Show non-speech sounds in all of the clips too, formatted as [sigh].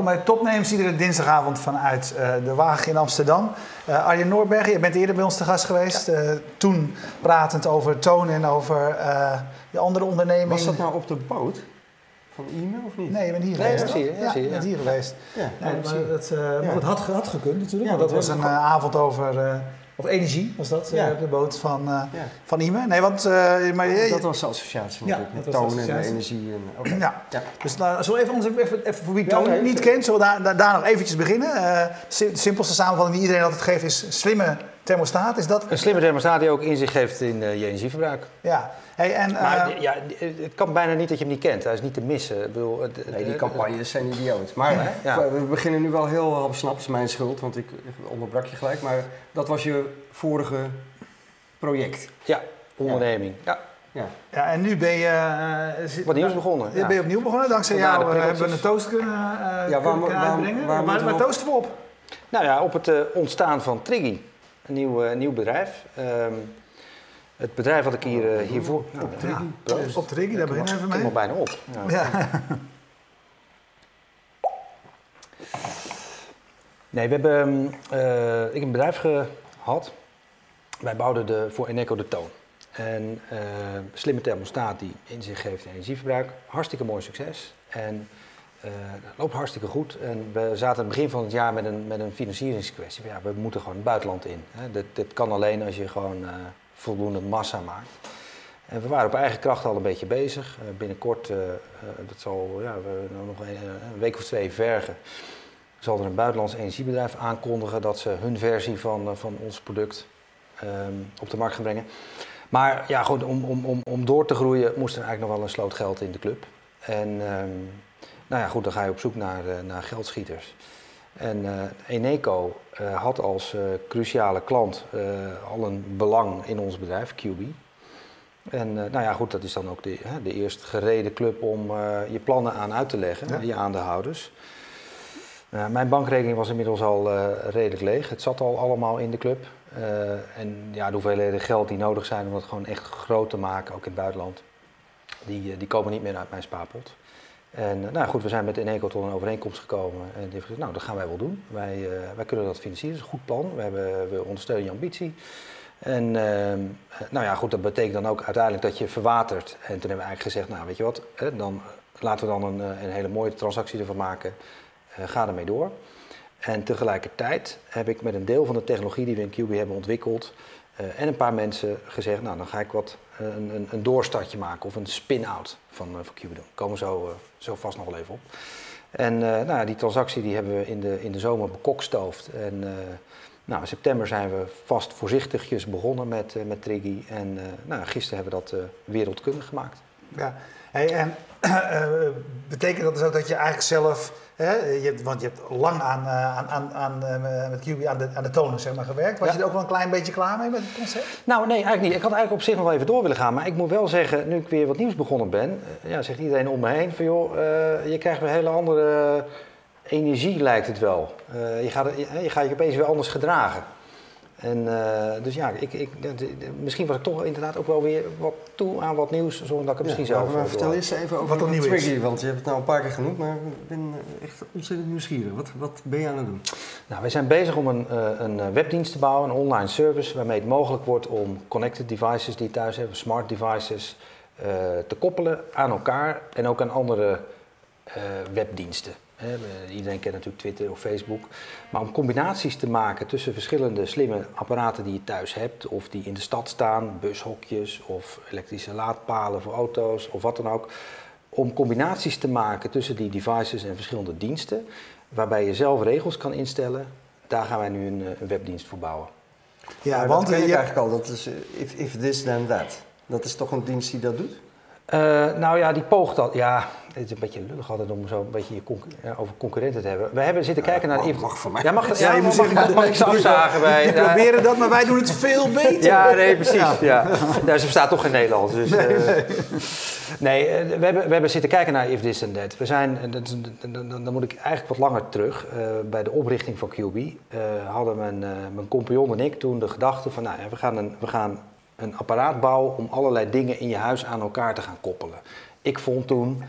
Welkom bij Topnames, iedere dinsdagavond vanuit uh, de Wagen in Amsterdam. Uh, Arjen Noorbergen, je bent eerder bij ons te gast geweest. Uh, toen pratend over tonen en over je andere onderneming. Was dat nou op de boot? Van e-mail of niet? Nee, je bent hier geweest. Zie je. Ja, bent hier geweest. Ja, nee, ja, dat, het had, had gekund natuurlijk, want dat was een avond over... Of energie was dat, ja. de boot van, uh, ja. van Ime. Nee, want, uh, maar, uh, dat was de associatie natuurlijk, met toon en energie. En, okay. Ja. ja. Dus nou, zullen we even, even, even voor wie toon niet kent, zullen we daar, daar, daar nog eventjes beginnen. de simpelste samenvatting die iedereen altijd geeft is slimme thermostaat. Is dat... Een slimme thermostaat die ook inzicht geeft in je energieverbruik. Ja. Hey, en, maar ja, het kan bijna niet dat je hem niet kent. Hij is niet te missen. Ik bedoel, nee, die campagnes zijn idioot. Maar ja. we beginnen nu wel heel half snap. is mijn schuld, want ik onderbrak je gelijk. Maar dat was je vorige project. Ja, onderneming. Ja. Ja. ja, en nu ben je... Uh, Wat nieuws begonnen. Ja. Ben je opnieuw begonnen. Dankzij jou uh, hebben we een toast kunnen, uh, ja, waar, kunnen uitbrengen. Waar, waar, waar, toosten we op? Nou ja, op het uh, ontstaan van Triggy. Een nieuw, nieuw bedrijf. Um, het bedrijf wat ik hier, hiervoor... Nou, op Triggy, ja, op Triggy daar beginnen even mee. Ik kom bijna op. Ja. Nee, we hebben, uh, ik heb een bedrijf gehad. Wij bouwden de, voor Eneco de toon. En uh, slimme thermostaat die in zich geeft energieverbruik. Hartstikke mooi succes. En uh, dat loopt hartstikke goed. En we zaten aan het begin van het jaar met een, met een financieringskwestie. Ja, we moeten gewoon het buitenland in. Hè. Dit, dit kan alleen als je gewoon voldoende massa maakt. En we waren op eigen kracht al een beetje bezig. binnenkort, dat zal ja, we nog een, week of twee vergen zal er een buitenlands energiebedrijf aankondigen dat ze hun versie van, van ons product um, op de markt gaan brengen. Maar ja, goed, om, om, om, om door te groeien moest er eigenlijk nog wel een sloot geld in de club. En um, nou ja, goed, dan ga je op zoek naar, naar geldschieters. En uh, Eneco had als cruciale klant al een belang in ons bedrijf, QB. En nou ja, goed, dat is dan ook de, de eerst gereden club om je plannen aan uit te leggen, ja. je aandeelhouders. Uh, mijn bankrekening was inmiddels al uh, redelijk leeg. Het zat al allemaal in de club. Uh, en ja, de hoeveelheden geld die nodig zijn om dat gewoon echt groot te maken, ook in het buitenland, die, die komen niet meer uit mijn spaarpot. En nou goed, we zijn met Eneco tot een overeenkomst gekomen. En die heeft gezegd, nou dat gaan wij wel doen. Wij, wij kunnen dat financieren, dat is een goed plan. We, hebben, we ondersteunen je ambitie. En ehm, nou ja, goed, dat betekent dan ook uiteindelijk dat je verwatert. En toen hebben we eigenlijk gezegd, nou weet je wat, dan laten we dan een, een hele mooie transactie ervan maken. Uh, ga ermee door. En tegelijkertijd heb ik met een deel van de technologie die we in QB hebben ontwikkeld en een paar mensen gezegd, nou dan ga ik wat uh, een, een, doorstartje maken of een spin-out van, uh, van QB doen. Daar komen zo, zo vast nog wel even op. En nou die transactie die hebben we in de, in de zomer bekokstoofd. En nou, in september zijn we vast voorzichtigjes begonnen met, met Triggy. En nou, gisteren hebben we dat wereldkundig gemaakt. Ja, hey, en [clears throat] betekent dat dus ook dat je eigenlijk zelf Hè, je hebt, want je hebt lang aan, uh, aan, aan, aan uh, met QB aan de, aan de tonen zeg maar, gewerkt. Was ja. je er ook wel een klein beetje klaar mee met het concept? Nou, nee, eigenlijk niet. Ik had eigenlijk op zich nog wel even door willen gaan. Maar ik moet wel zeggen, nu ik weer wat nieuws begonnen ben, uh, ja, zegt iedereen om me heen van joh, je krijgt weer een hele andere energie lijkt het wel. je, gaat, je, je gaat je opeens weer anders gedragen. En uh, dus ja, ik, ik, misschien was ik toch inderdaad ook wel weer wat toe aan wat nieuws, zonder dat ik het misschien ja, zelf... Maar vertel eens even over wat, wat Triggy, want je hebt het nou een paar keer genoemd, maar ik ben echt ontzettend nieuwsgierig. Wat, wat ben je aan het doen? Nou, wij zijn bezig om een, een webdienst te bouwen, een online service, waarmee het mogelijk wordt om connected devices die je thuis hebben, smart devices, uh, te koppelen aan elkaar en ook aan andere webdiensten. Iedereen kent natuurlijk Twitter of Facebook. Maar om combinaties te maken tussen verschillende slimme apparaten die je thuis hebt, of die in de stad staan, bushokjes of elektrische laadpalen voor auto's of wat dan ook. Om combinaties te maken tussen die devices en verschillende diensten, waarbij je zelf regels kan instellen, daar gaan wij nu een, een webdienst voor bouwen. Ja, want dat ken ik eigenlijk al, dat is if, if this then that. Dat is toch een dienst die dat doet? Uh, nou ja, die poogt dat. Ja, het is een beetje lullig altijd om zo een beetje je ja, over concurrenten te hebben. We hebben zitten kijken naar... Mag, mag voor mij. Ja, mag, ja, ja mag, mag ik [laughs] afzagen bij... Die proberen dat, maar wij doen het veel beter. Ja, nee, precies. Ja. Ze verstaat toch geen Nederlands. Dus, nee, uh, nee. nee uh, we, hebben, we hebben zitten kijken naar If This and That. We zijn, dan, dan moet ik eigenlijk wat langer terug. bij de oprichting van QB hadden mijn, mijn compagnon en ik toen de gedachte van... Nou, we gaan, een, we gaan een apparaat bouwen om allerlei dingen in je huis aan elkaar te gaan koppelen. Ik vond toen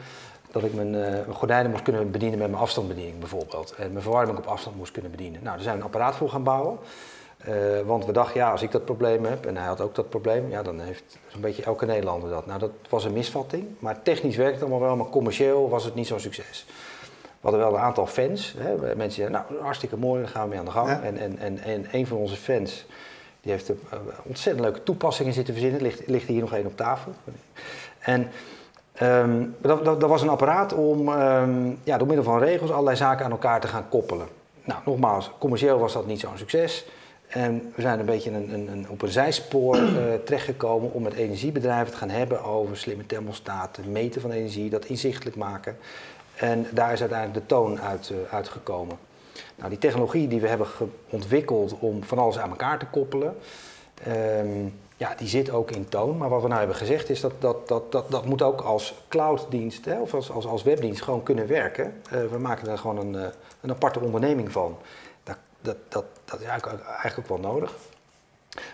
dat ik mijn uh, gordijnen moest kunnen bedienen met mijn afstandsbediening bijvoorbeeld. En mijn verwarming op afstand moest kunnen bedienen. Nou, daar zijn we een apparaat voor gaan bouwen. Uh, want we dachten, ja, als ik dat probleem heb, en hij had ook dat probleem, ja, dan heeft zo'n beetje elke Nederlander dat. Nou, dat was een misvatting, maar technisch werkt het allemaal wel, maar commercieel was het niet zo'n succes. We hadden wel een aantal fans, hè, mensen die nou, hartstikke mooi, dan gaan we mee aan de gang. En, en, en, en een van onze fans, die heeft een uh, ontzettend leuke toepassingen zitten verzinnen, ligt, ligt hier nog één op tafel. En um, dat, dat, dat, was een apparaat om um, ja, door middel van regels allerlei zaken aan elkaar te gaan koppelen. Nou, nogmaals, commercieel was dat niet zo'n succes. En we zijn een beetje een, een, een, op een zijspoor uh, [clears throat] terechtgekomen om met energiebedrijven te gaan hebben over slimme thermostaten, meten van energie, dat inzichtelijk maken. En daar is uiteindelijk de toon uit, uh, uitgekomen. Nou, die technologie die we hebben ontwikkeld om van alles aan elkaar te koppelen, um, ja, die zit ook in toon. Maar wat we nou hebben gezegd is dat dat, dat, dat, dat moet ook als clouddienst hè, of als, als, als webdienst gewoon kunnen werken. Uh, we maken daar gewoon een, uh, een aparte onderneming van. Dat, dat, dat, dat is eigenlijk ook wel nodig.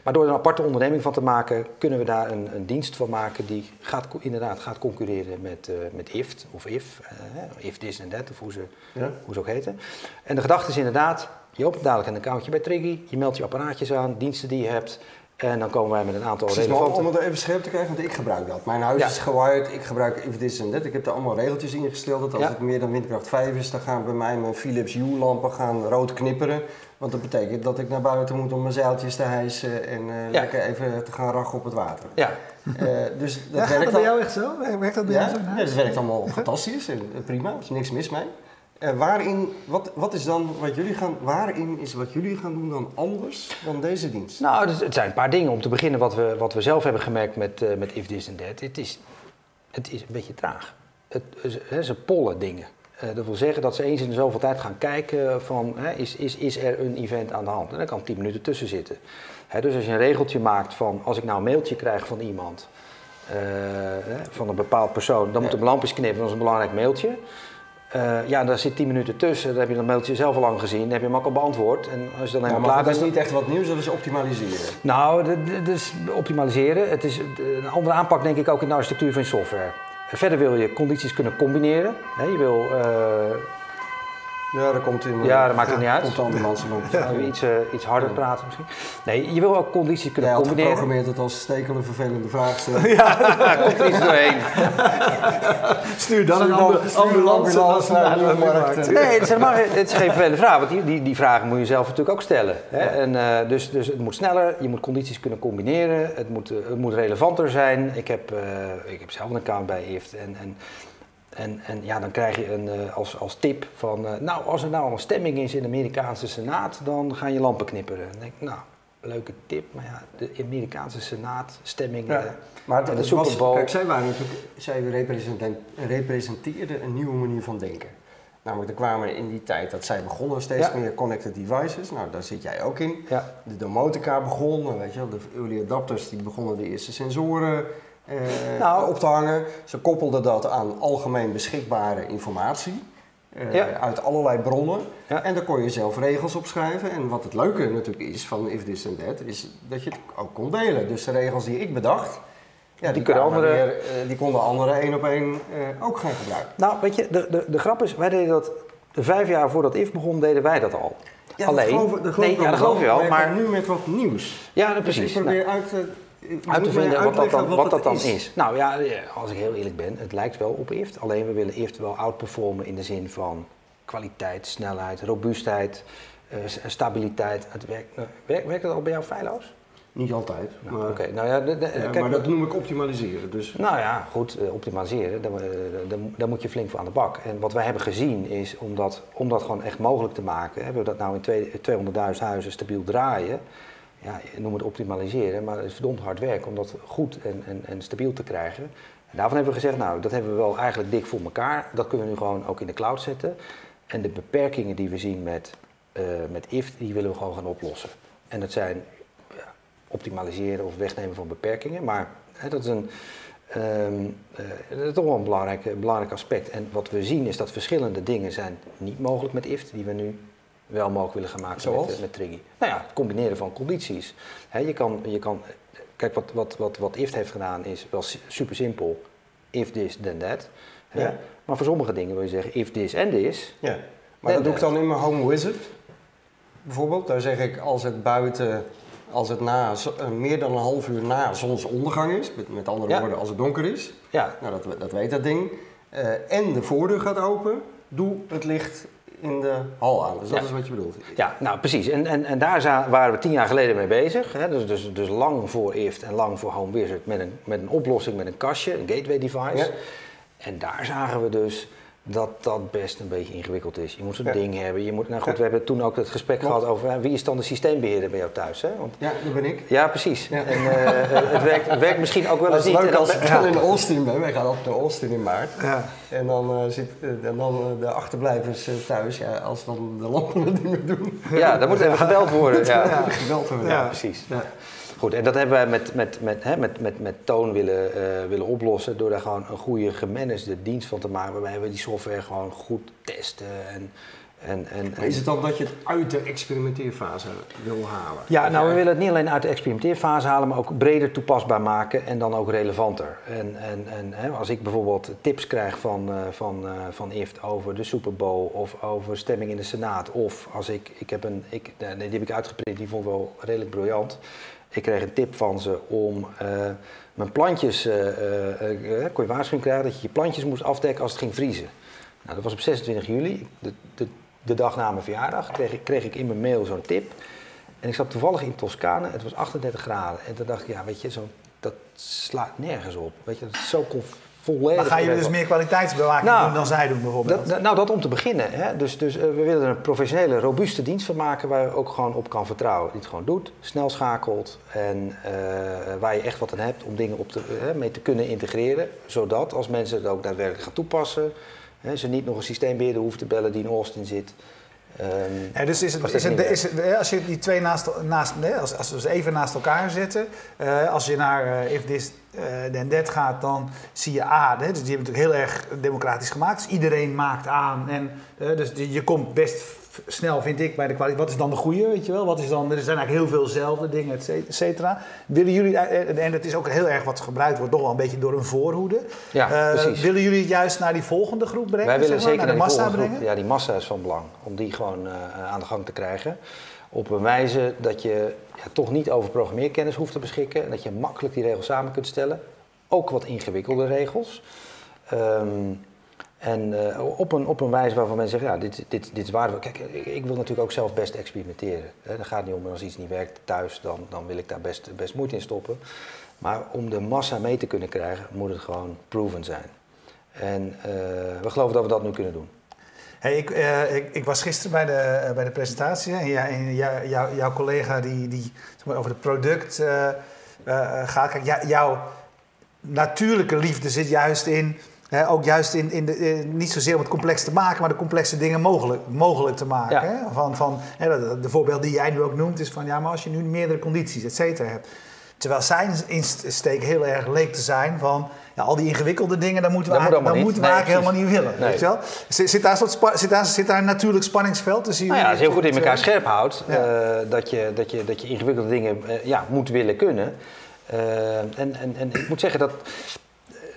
Maar door er een aparte onderneming van te maken, kunnen we daar een, een dienst van maken die gaat, inderdaad gaat concurreren met, uh, met IFT of IF, uh, IF this en that, of hoe ze, ja. hoe ze ook heten. En de gedachte is inderdaad, je opent dadelijk een accountje bij Triggy, je meldt je apparaatjes aan, diensten die je hebt. En dan komen wij met een aantal Precies, relevante... om het even scherp te krijgen, want ik gebruik dat. Mijn huis ja. is gewired, ik gebruik if this that. Ik heb er allemaal regeltjes ingesteld dat als ja. het meer dan windkracht 5 is, dan gaan bij mij mijn Philips Hue lampen gaan rood knipperen. Want dat betekent dat ik naar buiten moet om mijn zeiltjes te hijsen en uh, ja. lekker even te gaan rachen op het water. Ja. Uh, dus [laughs] dat ja, werkt dat bij jou echt zo? Werkt dat bij ja, jou zo? Ja, dat werkt allemaal fantastisch en prima, er is niks mis mee. Waarin, wat, wat is dan wat jullie gaan, waarin is wat jullie gaan doen dan anders dan deze dienst? Nou, dus het zijn een paar dingen. Om te beginnen wat we, wat we zelf hebben gemerkt met, uh, met If This and That. Het is, het is een beetje traag. Het, het, ze pollen dingen. Uh, dat wil zeggen dat ze eens in de zoveel tijd gaan kijken van hè, is, is, is er een event aan de hand. En daar kan 10 minuten tussen zitten. Hè, dus als je een regeltje maakt van als ik nou een mailtje krijg van iemand, van een bepaald persoon, dan moet de lampjes knippen, dat is een belangrijk mailtje. Uh, ja, daar zit 10 minuten tussen. Dan heb je dat mailtje zelf al lang gezien. Dan heb je hem ook al beantwoord. En als je dan ja, klaar dat bent, is niet echt wat nieuws, dat is optimaliseren. Nou, dat is optimaliseren. Het is een andere aanpak, denk ik, ook in de architectuur van je software. Verder wil je condities kunnen combineren. je wil. Uh, ja, dat komt in. Ja, dat maakt het niet uit. Komt de ambulance [laughs] ja. iets, uh, iets harder praten misschien. Nee, je wil ook condities kunnen Jij combineren. Je geprogrammeerd het als stekel een vervelende vraag stellen. [laughs] ja, [laughs] komt er iets doorheen. Stuur dan een ambulance, ambulance, ambulance naar de markt. Nee, het is, helemaal, het is geen vervelende vraag, want die, die, die vragen moet je zelf natuurlijk ook stellen. Hè? Ja. En, uh, dus, dus het moet sneller, je moet condities kunnen combineren, het moet, uh, het moet relevanter zijn. Ik heb, uh, ik heb zelf een account bij IFT en, en en, en, ja, dan krijg je een, uh, als, als tip van, uh, nou, als er nou een stemming is in de Amerikaanse Senaat, dan gaan je lampen knipperen. Dan denk ik, nou, leuke tip, maar ja, de Amerikaanse Senaat, stemming, ja, maar de Super Bowl. Kijk, zij waren natuurlijk, zij representeerden een nieuwe manier van denken. Namelijk, er kwamen in die tijd dat zij begonnen steeds ja. meer connected devices. Nou, daar zit jij ook in. Ja. De domotica begon, weet je wel, de early adapters die begonnen de eerste sensoren uh, nou, op te hangen. Ze koppelden dat aan algemeen beschikbare informatie. Uh, ja. Uit allerlei bronnen. Ja. En daar kon je zelf regels op schrijven. En wat het leuke natuurlijk is van If This and That, is dat je het ook kon delen. Dus de regels die ik bedacht, ja, die, die, kunnen andere... weer, uh, die konden anderen één op één ook gaan gebruiken. Nou, weet je, de, de, de grap is, wij deden dat vijf jaar voordat IF begon, deden wij dat al. Ja, Alleen, dat geloof, dat geloof nee, ja, dat geloof je wel, maar nu met wat nieuws. Ja, nou, precies. Dus ik probeer nou, uit uit te vinden wat dat dan, wat wat dat dan is. is. Nou ja, als ik heel eerlijk ben, het lijkt wel op IFT. Alleen we willen IFT wel outperformen in de zin van kwaliteit, snelheid, robuustheid, uh, stabiliteit. Het werkt, uh, werkt, werkt dat al bij jou feilloos? Niet altijd. Nou, Oké, okay. nou ja, de, de, ja kijk, maar dat noem ik optimaliseren. Dus. Nou ja, goed, uh, optimaliseren, daar, daar, moet je flink voor aan de bak. En wat wij hebben gezien is, om dat, om dat gewoon echt mogelijk te maken, hebben we dat nou in 200.000 huizen stabiel draaien ja, noem het optimaliseren, maar het is verdomd hard werk om dat goed en, en, en stabiel te krijgen. En daarvan hebben we gezegd, nou, dat hebben we wel eigenlijk dik voor elkaar. Dat kunnen we nu gewoon ook in de cloud zetten. En de beperkingen die we zien met, uh, met IFT, die willen we gewoon gaan oplossen. En dat zijn ja, optimaliseren of wegnemen van beperkingen, maar hè, dat is een... Um, uh, dat is toch wel een belangrijk, belangrijk aspect. En wat we zien is dat verschillende dingen zijn niet mogelijk met IFT, die we nu wel mogelijk willen gaan maken Zoals? met, met Triggy. Nou ja, het combineren van condities. He, je kan, je kan, kijk, wat, wat, wat, wat IFT heeft gedaan is wel super simpel. If this, then that. Ja. Maar voor sommige dingen wil je zeggen if this and this. Ja. Maar dat doe ik dan in mijn Home Wizard. Bijvoorbeeld, daar zeg ik als het buiten, als het na, eh, meer dan een half uur na zonsondergang is, met, met andere woorden als het donker is. Ja. Nou, dat, dat weet dat ding. Uh, en de voordeur gaat open, doe het licht in de hal aan. Dus dat is wat je bedoelt. Ja, nou precies. En, en, en daar waren we tien jaar geleden mee bezig. Hè? Dus, dus, dus lang voor IFT en lang voor Home Wizard met een, met een oplossing, met een kastje, een gateway device. Ja. En daar zagen we dus dat dat best een beetje ingewikkeld is. Je moet zo'n ding hebben. Je moet, nou goed, we hebben toen ook het gesprek gehad over wie is dan de systeembeheerder bij jou thuis. Hè? Want, ja, dat ben ik. Ja, precies. En uh, het, werkt, werkt, misschien ook wel eens niet. Leuk als ik dan in Austin ben. Wij gaan op naar Austin in maart. En dan uh, zit en dan de achterblijvers thuis. Ja, als dan de lampen het [laughs] niet meer doen. Ja, dan [laughs] moet even gebeld worden. Ja, gebeld worden. Ja, precies. Goed, en dat hebben wij met, met, met, hè, met, met, met Toon willen, uh, willen oplossen door daar gewoon een goede gemanagede dienst van te maken. Waarbij we die software gewoon goed testen. En, en, en, is het dan dat je het uit de experimenteerfase wil halen? Ja, nou we willen het niet alleen uit de experimenteerfase halen, maar ook breder toepasbaar maken en dan ook relevanter. En, en, en hè, als ik bijvoorbeeld tips krijg van, uh, van, uh, van IFT over de Super Bowl of over stemming in de Senaat, of als ik, ik heb een, ik, die heb ik uitgeprint, die vond ik wel redelijk briljant. Ik kreeg een tip van ze om uh, mijn plantjes, uh, uh, kon je waarschuwing krijgen dat je je plantjes moest afdekken als het ging vriezen. Nou, dat was op 26 juli, de, de, de dag na mijn verjaardag, kreeg ik, kreeg ik in mijn mail zo'n tip. En ik zat toevallig in Toscane, het was 38 graden. En toen dacht ik, ja, weet je, zo, dat slaat nergens op. Weet je, dat is zo maar gaan jullie dus meer kwaliteitsbewaking nou, doen dan zij doen bijvoorbeeld? Dat, nou, dat om te beginnen. Hè. Dus, dus uh, we willen er een professionele, robuuste dienst van maken waar je ook gewoon op kan vertrouwen. Die het gewoon doet, snel schakelt en uh, waar je echt wat aan hebt om dingen op te, uh, mee te kunnen integreren. Zodat als mensen het ook daadwerkelijk gaan toepassen, ze niet nog een systeembeheerder hoeven te bellen die in Austin zit. Um, ja, dus is het, is het, is het, als je die twee naast, naast als, als we ze even naast elkaar zetten, uh, als je naar uh, If This uh, Then That gaat, dan zie je A, hè, dus die hebben natuurlijk heel erg democratisch gemaakt. Dus iedereen maakt aan. En, dus je komt best snel, vind ik, bij de kwaliteit. Wat is dan de goede, weet je wel? Wat is dan, er zijn eigenlijk heel veelzelfde dingen, et cetera. Willen jullie, en het is ook heel erg wat gebruikt wordt, toch wel een beetje door een voorhoede. Ja, precies. Willen jullie juist naar die volgende groep brengen? Wij willen zeker naar, de massa brengen? Ja, die massa is van belang. Om die gewoon uh, aan de gang te krijgen. Op een wijze dat je ja, toch niet over programmeerkennis hoeft te beschikken. En dat je makkelijk die regels samen kunt stellen. Ook wat ingewikkelde regels. Um, en uh, op, een, op een wijze waarvan mensen zeggen, ja, dit, dit, dit is waardevol. Kijk, ik, wil natuurlijk ook zelf best experimenteren. Hè. gaat niet om als iets niet werkt thuis, dan, dan wil ik daar best, best moeite in stoppen. Maar om de massa mee te kunnen krijgen, moet het gewoon proven zijn. En uh, we geloven dat we dat nu kunnen doen. Hey, ik, uh, ik, ik, was gisteren bij de, uh, bij de presentatie en, ja, en jou, jou, jouw collega die, die zeg maar, over het product uh, gaat. Kijk, jouw natuurlijke liefde zit juist in, ook juist in, in de, niet zozeer om het complex te maken, maar de complexe dingen mogelijk, mogelijk te maken. Ja. Hè? Van, van, hè, de voorbeeld die jij nu ook noemt is van ja, maar als je nu meerdere condities, et cetera, hebt. Terwijl zijn insteek heel erg leek te zijn van ja, al die ingewikkelde dingen, daar moeten we, dat eigenlijk, moeten we eigenlijk helemaal niet willen. Weet je wel? Zit, zit, daar soort zit, daar, zit daar een natuurlijk spanningsveld tussen nou ja, als je heel goed in elkaar scherp houdt, ja. uh, dat, je, dat, je, dat je ingewikkelde dingen uh, ja, moet willen kunnen. Uh, en, en, en ik moet zeggen dat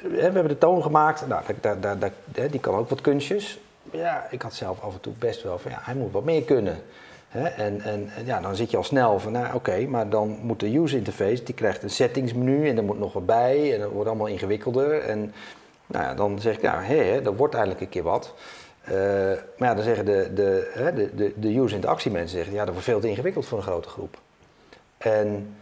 we hebben de toon gemaakt, nou, daar, daar, daar, die kan ook wat kunstjes. Ja, ik had zelf af en toe best wel van ja, hij moet wat meer kunnen. En, en, ja, dan zit je al snel van, nou oké, maar dan moet de user interface, die krijgt een settingsmenu en er moet nog wat bij en dat wordt allemaal ingewikkelder. En nou ja, dan zeg ik, ja, hé, dat wordt eindelijk een keer wat. Uh, maar ja, dan zeggen de, de, de, de, de user interactie mensen, zeggen, ja, dat wordt veel te ingewikkeld voor een grote groep. En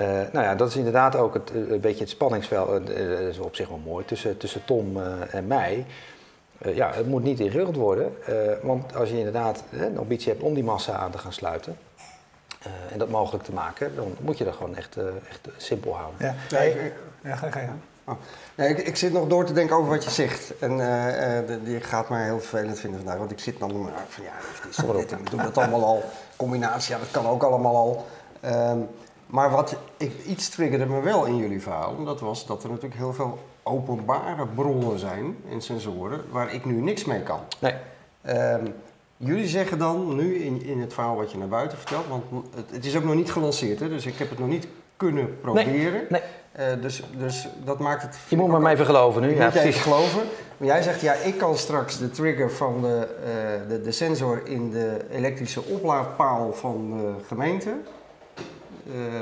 uh, nou ja, dat is inderdaad ook het, een beetje het spanningsveld, dat is op zich wel mooi, tussen, tussen Tom en mij. Uh, ja, het moet niet ingewikkeld worden, uh, want als je inderdaad een ambitie hebt om die massa aan te gaan sluiten uh, en dat mogelijk te maken, dan moet je dat gewoon echt, echt simpel houden. Ja, ja, ik, ja ga, ga je oh. nee, ik, ik, zit nog door te denken over wat je zegt. En je gaat mij heel vervelend vinden vandaag, want ik zit dan maar van ja, dit, we doen dat allemaal al. Combinatie, ja, dat kan ook allemaal al. Um, maar wat ik, iets triggerde me wel in jullie verhaal, dat was dat er natuurlijk heel veel openbare bronnen zijn en sensoren waar ik nu niks mee kan. Nee. Um, jullie zeggen dan nu in, in het verhaal wat je naar buiten vertelt, want het, het is ook nog niet gelanceerd, hè, dus ik heb het nog niet kunnen proberen. Nee, nee. Uh, dus, dus dat maakt het. Je moet maar mij even geloven nu. Ja, moet even geloven. Maar jij zegt, ja, ik kan straks de trigger van de, de, de sensor in de elektrische oplaadpaal van de gemeente.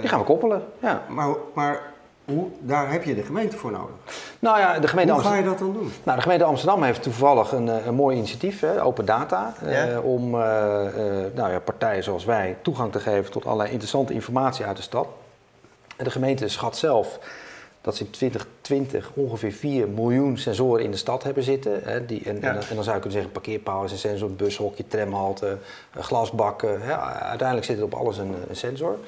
Die gaan we koppelen, ja. Maar, maar hoe, daar heb je de gemeente voor nodig. Nou ja, de gemeente Hoe ga je dat dan doen? Nou, de gemeente Amsterdam heeft toevallig een, eh, een mooi initiatief, hè, Open Data, eh, om uh, nou ja, partijen zoals wij toegang te geven tot allerlei interessante informatie uit de stad. En de gemeente schat zelf dat ze in 2020 ongeveer 4 miljoen sensoren in de stad hebben zitten. Hè, die, en, en, dan zou je kunnen zeggen, parkeerpaal is een sensor, bushokje, tramhalte, glasbakken. Hè, uiteindelijk zit er op alles een, een sensor.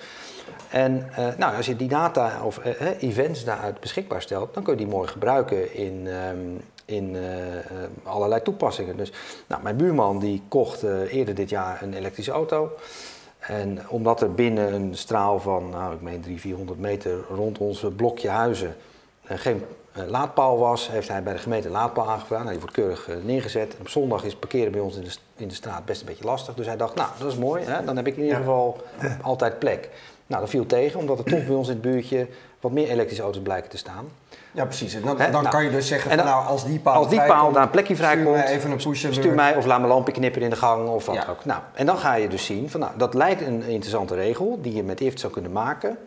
En uh, nou, als je die data of uh, events daaruit beschikbaar stelt, dan kun je die mooi gebruiken in, um, in uh, allerlei toepassingen. Dus nou, mijn buurman die kocht eerder dit jaar een elektrische auto. En omdat er binnen een straal van, nou, ik meen 300, 400 meter rond ons blokje huizen geen laadpaal was, heeft hij bij de gemeente een laadpaal aangevraagd. Nou, die wordt keurig neergezet. En op zondag is parkeren bij ons in de, in de straat best een beetje lastig. Dus hij dacht, nou, dat is mooi, hè? dan heb ik in ieder geval altijd plek. Nou, dat viel tegen, omdat er toch bij ons in het buurtje wat meer elektrische auto's blijken te staan. Ja, precies. En dan, dan nou, kan je dus zeggen, van, nou, als die paal, als die paal naar een plekje vrijkomt, stuur even een push stuur mij of laat mijn lampje knippen in de gang of wat ook. Nou, en dan ga je dus zien, van, nou, dat lijkt een interessante regel die je met IFT zou kunnen maken.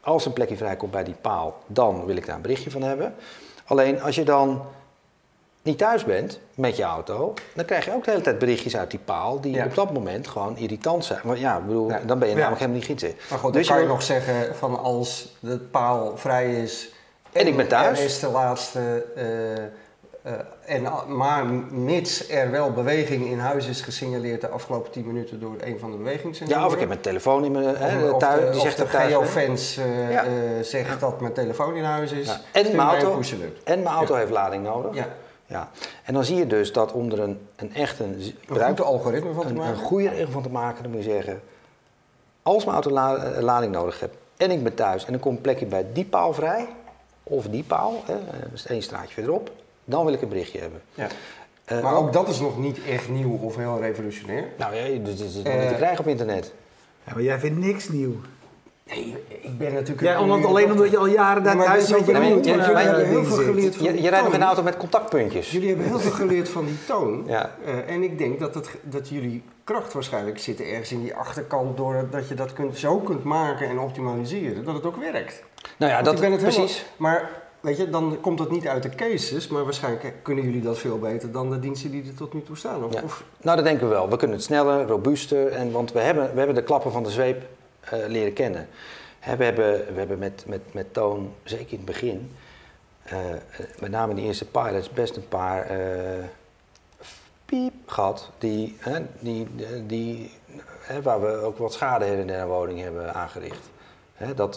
Als een plekje vrijkomt bij die paal, dan wil ik daar een berichtje van hebben. Alleen als je dan niet thuis bent met je auto, dan krijg je ook de hele tijd berichtjes uit die paal die op dat moment gewoon irritant zijn. Want ja, bedoel, dan ben je namelijk helemaal niet gietsen. Maar goed, dus dan kan je, nog zeggen van als de paal vrij is en, ik ben thuis. is de laatste. Uh, uh, en, maar mits er wel beweging in huis is gesignaleerd de afgelopen 10 minuten door een van de bewegingssensoren. Ja, of ik heb mijn telefoon in mijn hè, thuis. Die zegt de geofence uh, ja. zegt dat mijn telefoon in huis is. Ja. En, mijn auto, en mijn auto heeft lading nodig. Ja. En dan zie je dus dat om er een, een echt een, een algoritme van te een, maken. Een goede regel van te maken, dan moet je zeggen: als mijn auto la, eh, lading nodig heb en ik ben thuis en er komt een plekje bij die paal vrij, of die paal, hè, dat is één straatje verderop, dan wil ik een berichtje hebben. Ja. Uh, maar ook dat is nog niet echt nieuw of heel revolutionair. Nou ja, dat is nog niet te krijgen op internet. Ja, maar jij vindt niks nieuw. Nee, ik ben natuurlijk... Ja, omdat, alleen omdat je al jaren daar thuis bent. Jullie hebben heel veel geleerd van Je, je rijdt nog een auto met contactpuntjes. Jullie hebben heel veel geleerd van die toon. [laughs] Ja. Uh, en ik denk dat, het, dat jullie kracht waarschijnlijk zit ergens in die achterkant... doordat je dat kunt, zo kunt maken en optimaliseren, dat het ook werkt. Nou ja, dat het precies. Helemaal, maar weet je, dan komt dat niet uit de cases... maar waarschijnlijk kunnen jullie dat veel beter dan de diensten die er tot nu toe staan. Of, ja. of? Nou, dat denken we wel. We kunnen het sneller, robuuster. En, want we hebben, we hebben de klappen van de zweep uh, leren kennen we hebben, we hebben met, met, met Toon, zeker in het begin, uh, met name in de eerste pilots, best een paar piep gehad. Die, die, die, waar we ook wat schade in de woning hebben aangericht. dat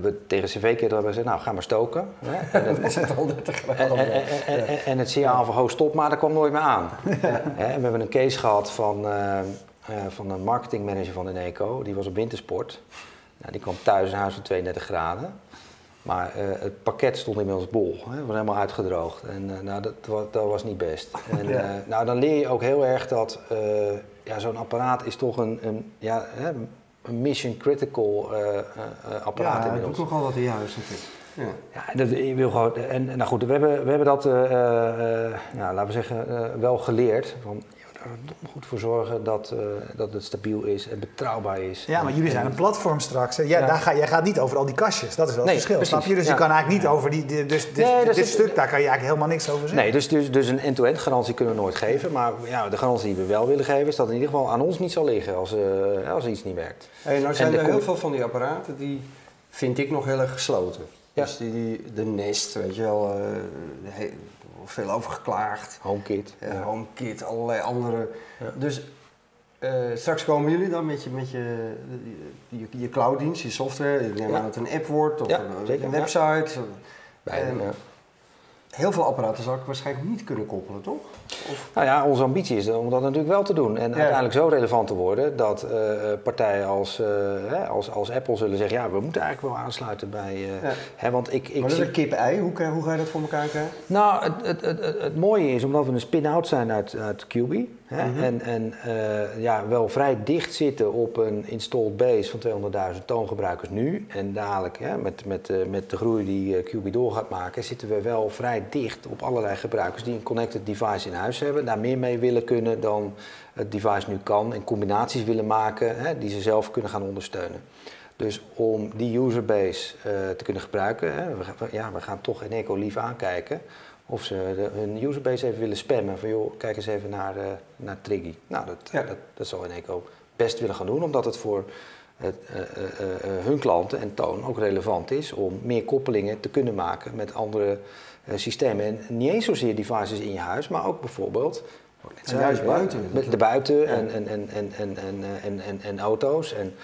we tegen cv-keer hebben gezegd, nou ga maar stoken. En [laughs] het, en, en, en, het signaal van ho stop maar, dat kwam nooit meer aan. [laughs] en we hebben een case gehad van uh, van een marketingmanager van Eneco. Die was op wintersport. Nou, die kwam thuis in huis van 32 graden. Maar uh, het pakket stond inmiddels bol. Hè? Het was helemaal uitgedroogd. En uh, nou, dat, dat, was niet best. [laughs] En, ja. nou, dan leer je ook heel erg dat ja, zo'n apparaat is toch een, een, ja, een mission critical apparaat ja, inmiddels. Ja, dat nogal wat in huis natuurlijk. Ja. ja, dat, je wil gewoon, en, nou goed, we hebben, we hebben dat, nou, laten we zeggen, wel geleerd. Van, er goed voor zorgen dat, uh, dat het stabiel is en betrouwbaar is. Ja, maar jullie zijn een platform straks. Ja, ja. Daar ga, jij gaat niet over al die kastjes. Dat is wel het verschil. Precies. Snap je? Dus ja. je kan eigenlijk niet over die. die dus dit, nee, dit, dit stuk, daar kan je eigenlijk helemaal niks over zeggen. Nee, dus, dus, dus een end-to-end garantie kunnen we nooit geven. Maar ja, de garantie die we wel willen geven, is dat het in ieder geval aan ons niet zal liggen als, uh, als iets niet werkt. Hey, nou zijn er heel veel van die apparaten die vind ik nog heel erg gesloten. Dus die, die, de Nest, weet je wel, uh, veel over geklaagd. HomeKit. Uh, ja. HomeKit, allerlei andere. Ja. Dus uh, straks komen jullie dan met je, met je, je, je clouddienst, je software. Ik neem aan dat het een app wordt of een, een, website. Um, heel veel apparaten zou ik waarschijnlijk niet kunnen koppelen, toch? Of? Nou ja, onze ambitie is om dat natuurlijk wel te doen. En ja. uiteindelijk zo relevant te worden dat uh, partijen als, uh, hè, als, als Apple zullen zeggen... ja, we moeten eigenlijk wel aansluiten bij... Uh, ja. hè, want ik, ik maar dat is een kip-ei. Hoe, hoe ga je dat voor elkaar krijgen? Nou, het, het, het, het, mooie is, omdat we een spin-out zijn uit, uit QB... Hè? Mhm. En, en uh, ja, wel vrij dicht zitten op een installed base van 200.000 toongebruikers nu. En dadelijk hè, met, met, uh, met de groei die uh, QB door gaat maken, zitten we wel vrij dicht op allerlei gebruikers die een connected device in huis hebben. Daar meer mee willen kunnen dan het device nu kan. En combinaties willen maken hè, die ze zelf kunnen gaan ondersteunen. Dus om die userbase te kunnen gebruiken, hè, we, ja, we gaan toch in Eco lief aankijken of ze de, hun userbase even willen spammen. Van joh, kijk eens even naar, uh, naar Triggy. Nou, dat, dat, dat zal Eneco best willen gaan doen, omdat het voor het, uh, uh, hun klanten en Toon ook relevant is om meer koppelingen te kunnen maken met andere systemen. En niet eens zozeer devices in je huis, maar ook bijvoorbeeld. En juist buiten. De buiten ja. en, en, en, en, en, en, en, en, auto's. En,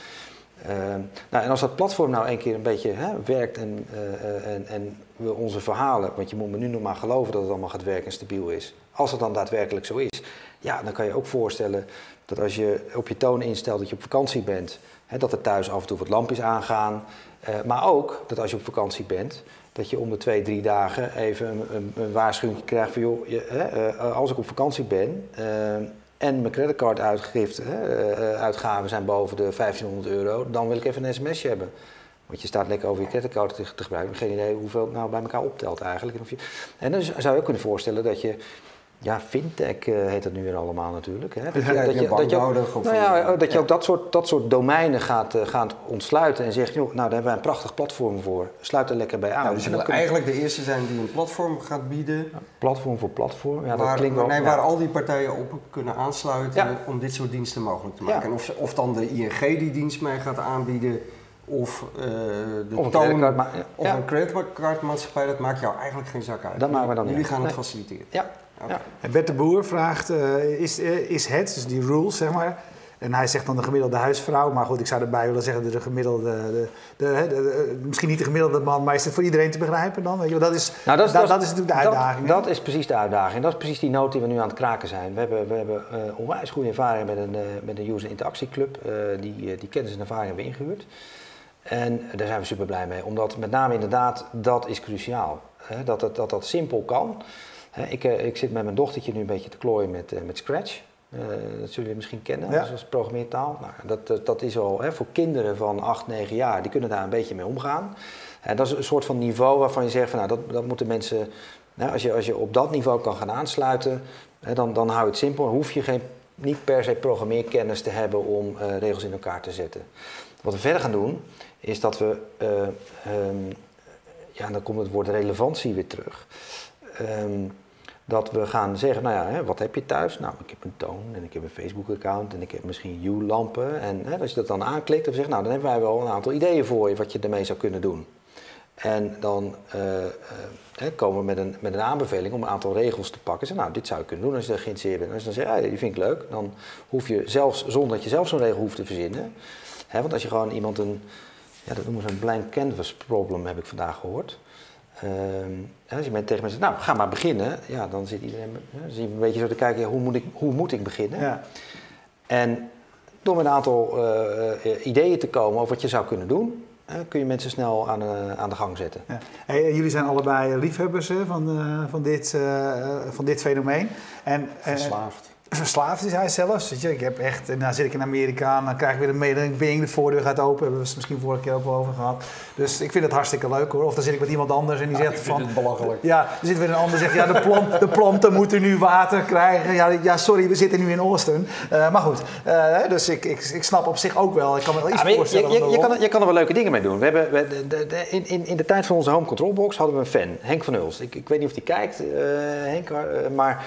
Ehm, nou, en als dat platform nou een keer een beetje hè, werkt en, uh, en, en, we onze verhalen, want je moet me nu nog maar geloven dat het allemaal gaat werken en stabiel is. Als het dan daadwerkelijk zo is, ja, dan kan je ook voorstellen dat als je op je toon instelt dat je op vakantie bent, hè, dat er thuis af en toe wat lampjes aangaan. Uh, maar ook dat als je op vakantie bent, dat je om de twee, drie dagen even een, waarschuwing krijgt van joh, je, als ik op vakantie ben ehm, en mijn creditcarduitgaven zijn boven de 1500 euro, dan wil ik even een sms'je hebben. Want je staat lekker over je creditcard te, gebruiken. Geen idee hoeveel het nou bij elkaar optelt eigenlijk. En, en dan zou je ook kunnen voorstellen dat je ja, fintech uh, heet dat nu weer allemaal natuurlijk. Hè? Dat je, ja, dat, je, dat, je ook, nou ja, dat je ook dat soort, dat soort domeinen gaat, uh, gaat ontsluiten en zegt, joh, nou daar hebben wij een prachtig platform voor. Sluit er lekker bij aan. Dus je wil eigenlijk de eerste zijn die een platform gaat bieden. Platform voor platform, ja, waar, dat klinkt wel. Nee, waar al die partijen op kunnen aansluiten om dit soort diensten mogelijk te maken. En of, of dan de ING die dienst mee gaat aanbieden of uh, de of toon, een ja. of een creditcardmaatschappij, dat maakt jou eigenlijk geen zak uit. Dat maken we dan Jullie gaan het faciliteren. Ja. Ja. En Bert de Boer vraagt, eh, is, eh, is het, dus die rules zeg maar, en hij zegt dan de gemiddelde huisvrouw, maar goed, ik zou erbij willen zeggen de gemiddelde, de, de, misschien niet de gemiddelde man, maar is het voor iedereen te begrijpen dan? Weet je, dat, is, Nou, dat, is, dat, is natuurlijk de uitdaging. Dat, is precies de uitdaging. Dat is precies die noot die we nu aan het kraken zijn. We hebben, we hebben eh, onwijs goede ervaring met een, met een user interactieclub. eh die, die kennis en ervaring hebben we ingehuurd. En daar zijn we super blij mee. Omdat met name inderdaad, dat is cruciaal. Hè, dat, dat, dat dat simpel kan. Hè, ik, eh, ik zit met mijn dochtertje nu een beetje te klooien met, eh, met Scratch. Eh, dat zullen jullie misschien kennen Ja. als, programmeertaal. Nou, dat, dat, dat is al hè, voor kinderen van 8, 9 jaar, die kunnen daar een beetje mee omgaan. En dat is een soort van niveau waarvan je zegt van nou, dat, dat moeten mensen. Nou, als, je, als je op dat niveau kan gaan aansluiten, hè, dan, dan hou je het simpel. Dan hoef je geen, niet per se programmeerkennis te hebben om regels in elkaar te zetten. Wat we verder gaan doen, is dat we. eh, ehm, ja, dan komt het woord relevantie weer terug. Ehm, dat we gaan zeggen, nou ja, hè, wat heb je thuis? Nou, ik heb een toon en ik heb een Facebook-account en ik heb misschien Hue-lampen. En hè, als je dat dan aanklikt, dan zeg nou, dan hebben wij wel een aantal ideeën voor je wat je ermee zou kunnen doen. En dan eh, eh, komen we met een, met een aanbeveling om een aantal regels te pakken. Zeg, nou, dit zou je kunnen doen als je er geïnteresseerd bent. Als je dan zegt, ja, die vind ik leuk, dan hoef je zelfs, zonder dat je zelf zo'n regel hoeft te verzinnen. Hè, want als je gewoon iemand een, ja, dat noemen ze een blank canvas problem, heb ik vandaag gehoord. Ehm, als je met tegen mensen zegt, nou, ga maar beginnen. Ja, dan zit iedereen dan een beetje zo te kijken, ja, hoe, moet ik, hoe moet ik beginnen? Ja. En door met een aantal eh, eh, ideeën te komen over wat je zou kunnen doen, kun je mensen snel aan, eh, aan de gang zetten. Ja. Hey, jullie zijn allebei liefhebbers hè, van, van, dit, van dit fenomeen. En, Verslaafd. Verslaafd is hij zelfs. Weet je, ik heb echt, en dan zit ik in Amerika en dan krijg ik weer een mededeling, bing, de voordeur gaat open. Hebben we het misschien vorige keer ook wel over gehad. Dus ik vind het hartstikke leuk hoor. Of dan zit ik met iemand anders en die zegt ik vind van... het belachelijk. Ja, er zit weer een ander zegt, ja, de, plant, de planten moeten nu water krijgen. Ja, ja sorry, we zitten nu in Austin. Eh, maar goed, eh, dus ik, ik, ik snap op zich ook wel, ik kan me wel iets Ja, voorstellen. je, kan, er- je kan er wel leuke dingen mee doen. We hebben, we, de, de- de- in, in, in de tijd van onze home control box hadden we een fan, Henk van Ulst. Ik, ik weet niet of die kijkt, eh, Henk, maar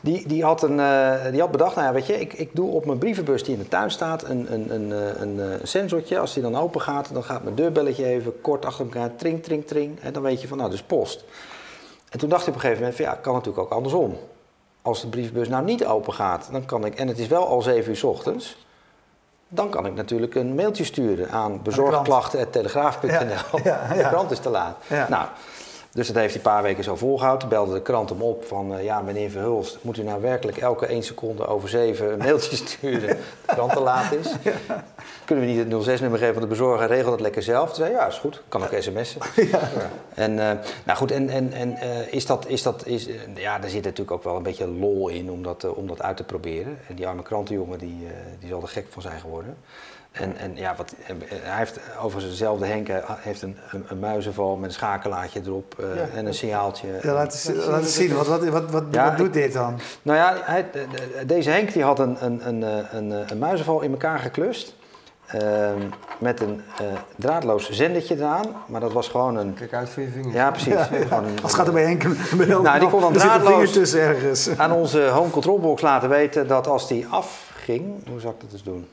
die, die, had een, die had bedacht, nou ja, weet je, ik, ik doe op mijn brievenbus die in de tuin staat een, een, een, eh, een, eh, een sensortje. Als die dan open gaat, dan gaat mijn deurbelletje even kort achter elkaar, tring, tring, tring. En dan weet je van, nou, dus post. En toen dacht ik op een gegeven moment van, ja, kan natuurlijk ook andersom. Als de brievenbus nou niet open gaat, dan kan ik, en het is wel al 7 uur 's ochtends, dan kan ik natuurlijk een mailtje sturen aan bezorgklachten.telegraaf.nl. Ja, ja, De krant is te laat. Nou, Dus dat heeft hij een paar weken zo volgehouden. Belde de krant hem op van, uh, ja meneer Verhulst, moet u nou werkelijk elke 1 seconde over 7 een mailtje [laughs] sturen de krant te laat is? Kunnen we niet het 06-nummer geven van de bezorger, regel dat lekker zelf? Toen zei ja, is goed, kan ook sms'en. [laughs] Ja. En, uh, nou goed, en, en, en uh, is dat, is dat, is, ja, daar zit natuurlijk ook wel een beetje lol in om dat, om dat uit te proberen. En die arme krantenjongen, die, die zal er gek van zijn geworden. En, en ja, wat, hij heeft overigens dezelfde Henk heeft een, een, een, muizenval met een schakelaartje erop uh, en een signaaltje. Ja, laat eens, laat eens zien, wat, wat, wat, wat, ja, wat doet dit dan? Nou ja, hij, deze Henk die had een, een, een, een, een muizenval in elkaar geklust. Uh, met een uh, draadloos zendertje eraan, maar dat was gewoon een... Kijk uit voor je vinger. Ja, precies. Ja, ja. Een, Als gaat er bij Henk Nou, die kon dan draadloos ergens. aan onze home control box laten weten dat als die afging... Hoe zou ik dat eens doen?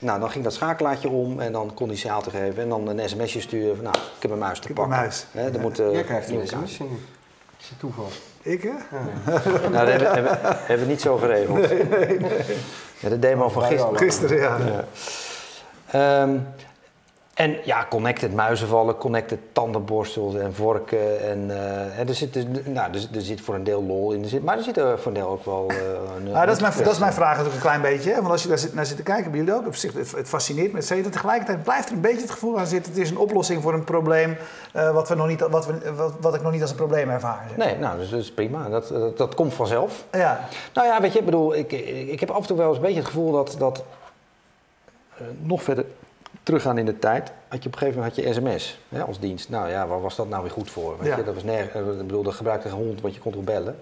Nou, dan ging dat schakelaartje om en dan kon hij signaal te geven en dan een sms'je sturen van nou, ik heb een muis te ik pakken. Een muis. He, dan moet, uh, Jij krijgt een sms'je nu. Dat is toeval. Ik hè? Ja. [laughs] nou, dat hebben, hebben, hebben, we niet zo geregeld. Nee, nee, nee. Ja, de demo van gisteren. Gisteren, ja. ja. Um, en ja, connected muizenvallen, connected tandenborstels en vorken. En, uh, er, zit, dus, nou, er, er, zit voor een deel lol in, er zit, maar er zit er voor een deel ook wel... Uh, een, nou, dat, is mijn, dat is mijn vraag natuurlijk een klein beetje. Want als je daar zit, naar zit te kijken, bij jullie ook, het, het fascineert me, et cetera. Tegelijkertijd blijft er een beetje het gevoel aan zitten, het is een oplossing voor een probleem uh, wat, we nog niet, wat, we, wat, wat ik nog niet als een probleem ervaar. Zeg. Nee, nou, dus dat is prima. Dat, dat, dat, komt vanzelf. Ja. Nou ja, weet je, ik bedoel, ik, ik, ik heb af en toe wel eens een beetje het gevoel dat... dat nog verder teruggaan in de tijd, had je op een gegeven moment had je sms hè, als dienst. Nou ja, waar was dat nou weer goed voor? Weet ja. je? Dat was nergens, ik bedoel, dat gebruikte een hond, want je kon toch bellen.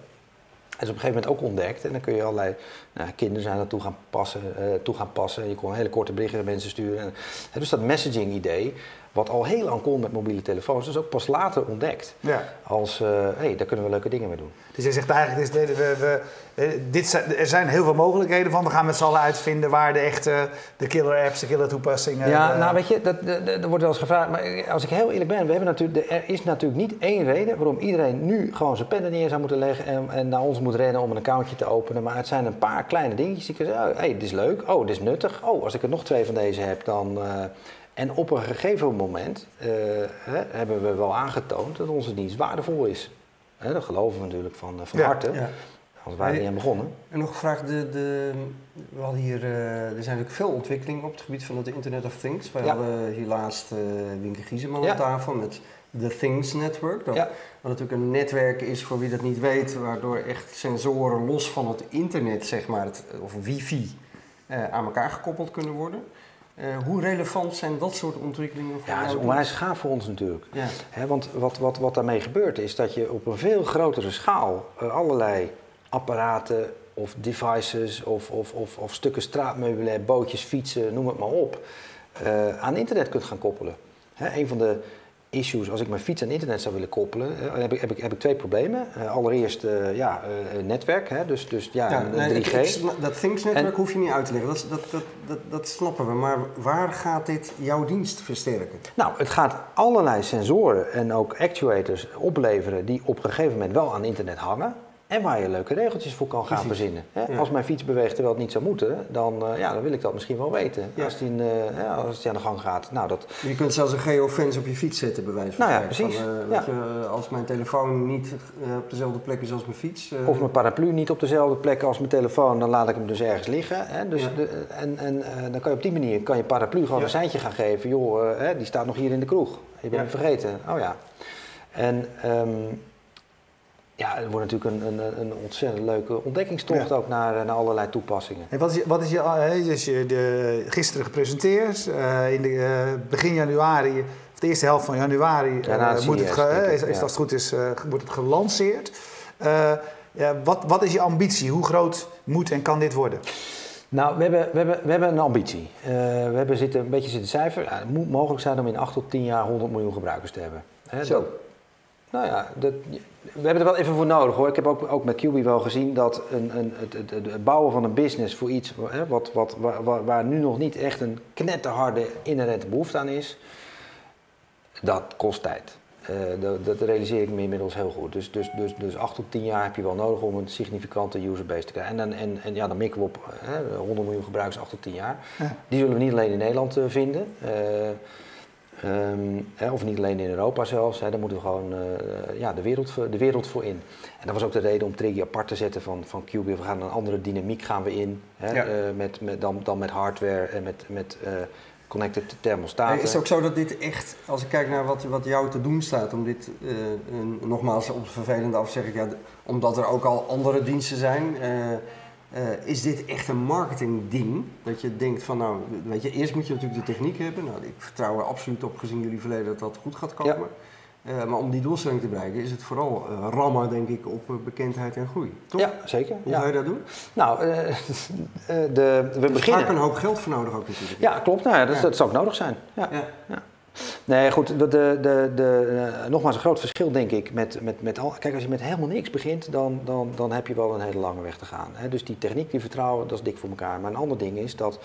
Dat is op een gegeven moment ook ontdekt. En dan kun je allerlei nou, kinderen zijn naartoe gaan passen, uh, toe gaan passen. Je kon hele korte berichten naar mensen sturen. En, dus dat messaging idee, wat al heel lang kon met mobiele telefoons, is ook pas later ontdekt. Ja. Als, hé, uh, hey, daar kunnen we leuke dingen mee doen. Dus je zegt eigenlijk, dit, we, we, dit zijn, er zijn heel veel mogelijkheden van. We gaan met z'n allen uitvinden waar de echte, de killer apps, de killer toepassingen... Ja, uh, nou weet je, dat, er wordt wel eens gevraagd, maar als ik heel eerlijk ben, we hebben natuurlijk, er is natuurlijk niet één reden waarom iedereen nu gewoon zijn pen neer zou moeten leggen en, en naar ons moet rennen om een accountje te openen. Maar het zijn een paar kleine dingetjes die kunnen zeggen, hé, hey, dit is leuk, oh, dit is nuttig, oh, als ik er nog twee van deze heb, dan... Uh, en op een gegeven moment uh, hè, hebben we wel aangetoond dat onze dienst waardevol is. Hè, dat geloven we natuurlijk van, van ja, harte. Ja. Anders waren we niet aan begonnen. En nog gevraagd, de, de, we hadden hier, uh, er zijn natuurlijk veel ontwikkelingen op het gebied van het Internet of Things. We ja. hadden hier laatst uh, Winke Gieseman ja. aan tafel met The Things Network. Dat, ja. wat natuurlijk een netwerk is, voor wie dat niet weet, waardoor echt sensoren los van het internet, zeg maar, het, of wifi, uh, aan elkaar gekoppeld kunnen worden. Uh, hoe relevant zijn dat soort ontwikkelingen voor Ja, dat is onwijs gaaf voor ons natuurlijk. Ja. He, want wat, wat, wat daarmee gebeurt is dat je op een veel grotere schaal uh, allerlei apparaten of devices of, of, of, of stukken straatmeubilair, bootjes, fietsen, noem het maar op, uh, aan internet kunt gaan koppelen. He, een van de issues, als ik mijn fiets aan internet zou willen koppelen, uh, heb, ik, heb, ik, heb ik twee problemen. Uh, allereerst uh, ja, netwerk, hè? dus, dus ja, ja nee, 3G. Ik, dat Things-netwerk hoef je niet uit te leggen, dat, dat, dat, dat, dat snappen we. Maar waar gaat dit jouw dienst versterken? Nou, het gaat allerlei sensoren en ook actuators opleveren die op een gegeven moment wel aan internet hangen. En waar je leuke regeltjes voor kan gaan Precies. verzinnen. Hè? Ja. Als mijn fiets beweegt terwijl het niet zou moeten, dan, uh, ja, dan wil ik dat misschien wel weten. Ja. Als, die, uh, ja, als die aan de gang gaat. Nou, dat... Je kunt zelfs een geofence op je fiets zetten, bij wijze van nou ja, precies. Van, uh, je, als mijn telefoon niet op dezelfde plek is als mijn fiets. Of mijn paraplu niet op dezelfde plek als mijn telefoon, dan laat ik hem dus ergens liggen. Hè? Dus de, en en dan kan je op die manier kan je paraplu gewoon een seintje gaan geven. Joh, hè, die staat nog hier in de kroeg. Je bent hem vergeten. Oh ja. En... Um, ja, het wordt natuurlijk een, een, een ontzettend leuke ontdekkingstocht ja. ook naar, naar allerlei toepassingen. En wat is je, wat is je, dus je de, gisteren gepresenteerd, uh, in de, uh, begin januari, of de eerste helft van januari, ja, uh, moet het ge, is, is ja. als het goed is, wordt het gelanceerd. ja, wat, wat is je ambitie? Hoe groot moet en kan dit worden? Nou, we hebben, we hebben, we hebben een ambitie. we hebben zitten, een beetje zitten cijfer. het moet mogelijk zijn om in 8 tot 10 jaar 100 miljoen gebruikers te hebben. Zo. Nou ja, dat, we hebben er wel even voor nodig hoor. Ik heb ook, ook met QB wel gezien dat een, een, het, het, het, bouwen van een business voor iets hè, wat, wat, waar, waar, nu nog niet echt een knetterharde inherente behoefte aan is, dat kost tijd. Uh, dat, dat, realiseer ik me inmiddels heel goed. Dus, dus, dus, dus 8 tot 10 jaar heb je wel nodig om een significante userbase te krijgen. En, en, en ja, dan mikken we op hè, 100 miljoen gebruikers 8 tot 10 jaar. Ja. Die zullen we niet alleen in Nederland uh, vinden. Uh, Ehm, of niet alleen in Europa zelfs, hè, daar moeten we gewoon ja, de, wereld, de wereld voor in. En dat was ook de reden om Triggy apart te zetten van, van QB. We gaan een andere dynamiek gaan we in, hè, met, met, dan, dan met hardware en met, met connected thermostaten. is het ook zo dat dit echt, als ik kijk naar wat, wat jou te doen staat, om dit, uh, nogmaals op het vervelende af zeg ik, ja, omdat er ook al andere diensten zijn, uh, uh, is dit echt een marketingding? Dat je denkt van nou, weet je, eerst moet je natuurlijk de techniek hebben. Nou, ik vertrouw er absoluut op gezien jullie verleden dat dat goed gaat komen. Uh, maar om die doelstelling te bereiken is het vooral uh, rammen, denk ik, op bekendheid en groei. Toch? Ja, zeker. Hoe ja. ga je dat doen? Nou, [laughs] de, we dus beginnen... Er een hoop geld voor nodig ook natuurlijk. Ja, klopt. Nou, ja, dat, dat zou ook nodig zijn. Ja. Nee, goed. De, de, de, de, nogmaals, een groot verschil denk ik met, met, met al. Kijk, als je met helemaal niks begint, dan, dan, dan heb je wel een hele lange weg te gaan. Hè? Dus die techniek, die vertrouwen, dat is dik voor elkaar. Maar een ander ding is dat.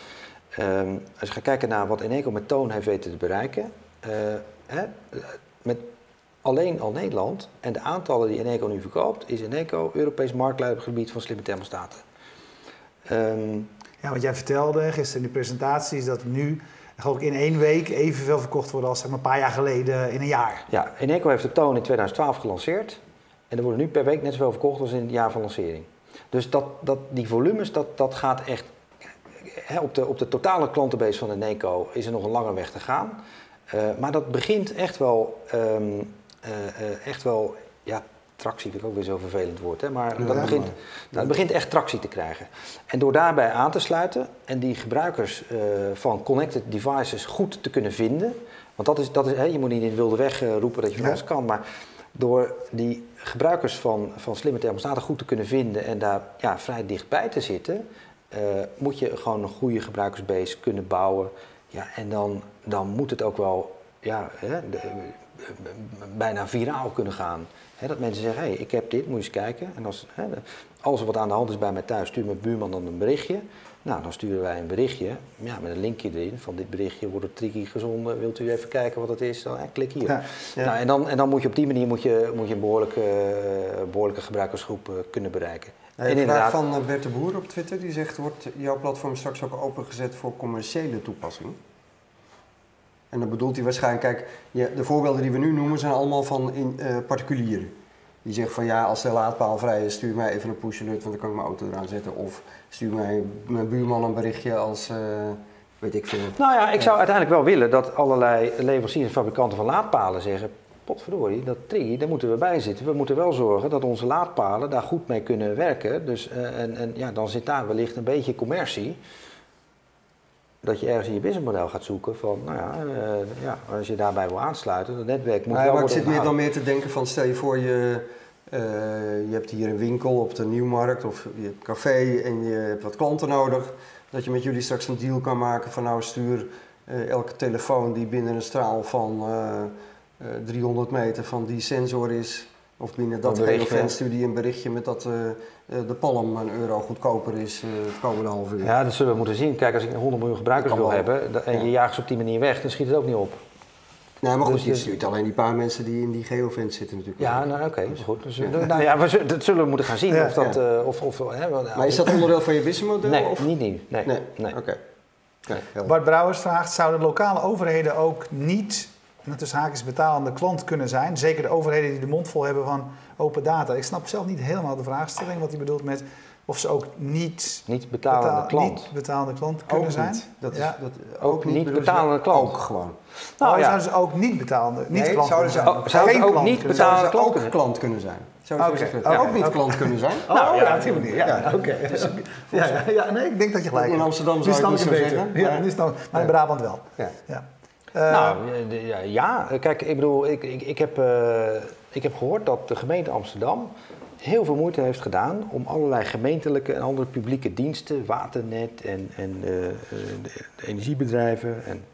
Um, als je gaat kijken naar wat Eneco met toon heeft weten te bereiken. hè, met alleen al Nederland en de aantallen die Eneco nu verkoopt, is Eneco Europees marktleider op het gebied van slimme thermostaten. Um, ja, wat jij vertelde gisteren in de presentatie is dat nu geloof ik in één week evenveel verkocht worden als zeg maar, een paar jaar geleden in een jaar. Ja, Eneco heeft de toon in 2012 gelanceerd en er worden nu per week net zoveel verkocht als in het jaar van lancering. Dus dat, dat, die volumes, dat, dat gaat echt... Op, de, op de totale klantenbase van Eneco is er nog een lange weg te gaan. Uh, maar dat begint echt wel um, uh, echt wel, ja, tractie vind ik ook weer zo'n vervelend woord, hè, maar dat, begint, dat begint echt tractie te krijgen. En door daarbij aan te sluiten en die gebruikers uh, van connected devices goed te kunnen vinden, want dat is, dat is hè, je moet niet in de wilde weg uh, roepen dat je van alles kan, maar door die gebruikers van, van slimme thermostaten goed te kunnen vinden en daar ja, vrij dichtbij te zitten, uh, moet je gewoon een goede gebruikersbase kunnen bouwen. Ja, en dan, dan moet het ook wel ja, hè, de, bijna viraal kunnen gaan. Dat mensen zeggen, hey, ik heb dit, moet je eens kijken. En als, als er wat aan de hand is bij mij thuis, stuurt mijn buurman dan een berichtje. Nou, dan sturen wij een berichtje ja, met een linkje erin. Van dit berichtje wordt op Triki gezonden. Wilt u even kijken wat het is? Dan, klik hier. Ja, ja. Nou, en, dan, en dan moet je op die manier moet je, moet je een behoorlijke, behoorlijke gebruikersgroep uh, kunnen bereiken. Nou, en inderdaad... van Bert de Boer op Twitter. Die zegt, wordt jouw platform straks ook opengezet voor commerciële toepassingen? En dan bedoelt hij waarschijnlijk, kijk, de voorbeelden die we nu noemen zijn allemaal van in, uh, particulieren. Die zeggen van ja, als de laadpaal vrij is, stuur mij even een push alert, want dan kan ik mijn auto eraan zetten. Of stuur mij mijn buurman een berichtje als, uh, weet ik veel. Nou ja, ik zou uiteindelijk wel willen dat allerlei leveranciers en fabrikanten van laadpalen zeggen... Potverdorie, dat tri, daar moeten we bij zitten. We moeten wel zorgen dat onze laadpalen daar goed mee kunnen werken. Dus, uh, en, en ja, dan zit daar wellicht een beetje commercie dat je ergens in je businessmodel gaat zoeken van, nou ja, uh, ja als je daarbij wil aansluiten, het netwerk moet ja, wel maar worden ik zit meer dan meer te denken van, stel je voor je, uh, je hebt hier een winkel op de Nieuwmarkt of je hebt een café en je hebt wat klanten nodig, dat je met jullie straks een deal kan maken van nou stuur uh, elke telefoon die binnen een straal van 300 meter van die sensor is, of binnen dat regio stuur die een berichtje met dat de palm een euro goedkoper is uh, het komende half uur. Ja, dat zullen we moeten zien. Kijk, als ik 100 miljoen gebruikers wil wel. hebben en je jaagt ze op die manier weg, dan schiet het ook niet op. Nee, maar goed, dus, je stuurt alleen die paar mensen die in die geofence zitten natuurlijk. Ja, nou oké, okay, goed. Dus, ja. Nou ja, we, dat zullen we moeten gaan zien. Ja, of dat, ja. uh, of, of, hè, maar is dat onderdeel van je businessmodel? Nee, of? niet nieuw. Nee, nee. nee. oké. Okay. Okay, Bart Brouwers vraagt, zouden lokale overheden ook niet tussen haakjes betalende klant kunnen zijn? Zeker de overheden die de mond vol hebben van open data. Ik snap zelf niet helemaal de vraagstelling, wat hij bedoelt met of ze ook niet, niet betalende betaal, klant. Niet betalende klant kunnen ook zijn. Niet. Dat is, ja. dat, ook, ook niet betalende klant. Ook gewoon. Nou, oh, ja. zouden ze ook niet betalende niet nee, klant zouden ze kunnen ook, zijn? Zouden ze ook niet betalende klant, kunnen ook klant kunnen zijn? Zouden ze okay. ook niet klant kunnen zijn? Oh, nou, ja, op die manier. Ja, ja. oké. Okay. Dus, ja, ja, nee, ik denk dat je gelijk hebt. In Amsterdam zou je niet zo beter. zeggen. Ja, nu maar in Brabant wel. Ja. Uh, nou, ja, ja, kijk, ik bedoel, ik, ik, ik, heb, uh, ik heb gehoord dat de gemeente Amsterdam heel veel moeite heeft gedaan om allerlei gemeentelijke en andere publieke diensten, waternet en, en de energiebedrijven, en,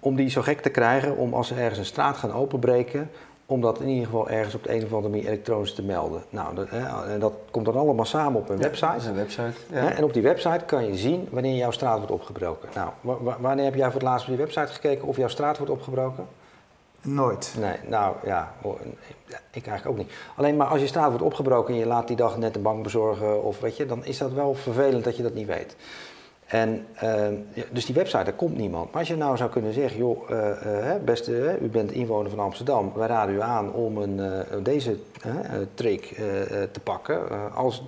om die zo gek te krijgen om als ze ergens een straat gaan openbreken, om dat in ieder geval ergens op de een of andere manier elektronisch te melden. Nou, dat, hè, dat komt dan allemaal samen op een ja, website. Dat is een website. Ja. Hè, en op die website kan je zien wanneer jouw straat wordt opgebroken. Nou, wanneer heb jij voor het laatst op die website gekeken of jouw straat wordt opgebroken? Nooit. Nee, nou ja, ik eigenlijk ook niet. Alleen maar als je straat wordt opgebroken en je laat die dag net een bank bezorgen of weet je, dan is dat wel vervelend dat je dat niet weet. En, ehm, dus die website, daar komt niemand. Maar als je nou zou kunnen zeggen, joh, uh, beste, u bent inwoner van Amsterdam, wij raden u aan om een, deze trick te pakken. als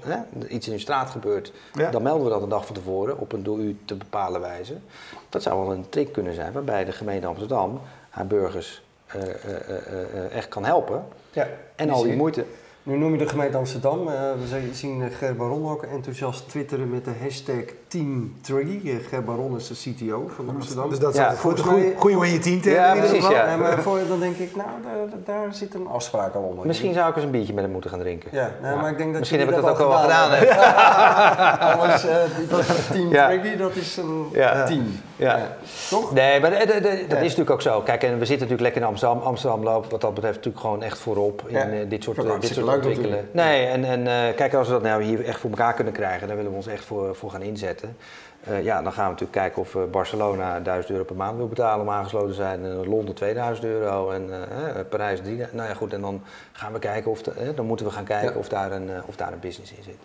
iets in uw straat gebeurt, dan melden we dat een dag van tevoren op een door u te bepalen wijze. Dat zou wel een trick kunnen zijn waarbij de gemeente Amsterdam haar burgers echt kan helpen. Ja, en al die moeite. Nu noem je de gemeente Amsterdam. Uh, we zien Ger Baron ook enthousiast twitteren met de hashtag Team Triggy. Uh, Ger Baron is de CTO van Amsterdam. Dus dat is ja, goed, goede om je team te ja, precies, ja. maar voor, dan denk ik, nou, daar, daar, zit een afspraak al onder. Misschien zou ik eens een biertje met hem moeten gaan drinken. Ja, nou, maar ik denk dat Misschien heb ik dat, ook al gedaan. gedaan Alles, uh, Team Triggy, dat is een [laughs] team. Ja. Toch? Nee, maar dat is natuurlijk ook zo. Kijk, en we zitten natuurlijk lekker in Amsterdam. Amsterdam loopt wat dat betreft natuurlijk gewoon echt voorop in dit soort, dit soort ontwikkelen. Nee, en, en uh, kijk, als we dat nou hier echt voor elkaar kunnen krijgen, dan willen we ons echt voor, voor gaan inzetten. Uh, ja, dan gaan we natuurlijk kijken of uh, Barcelona 1000 euro per maand wil betalen om aangesloten zijn. En Londen 2000 euro en Parijs 3000. Nou ja, goed, en dan gaan we kijken of, de, dan moeten we gaan kijken of, daar een, of daar een business in zit.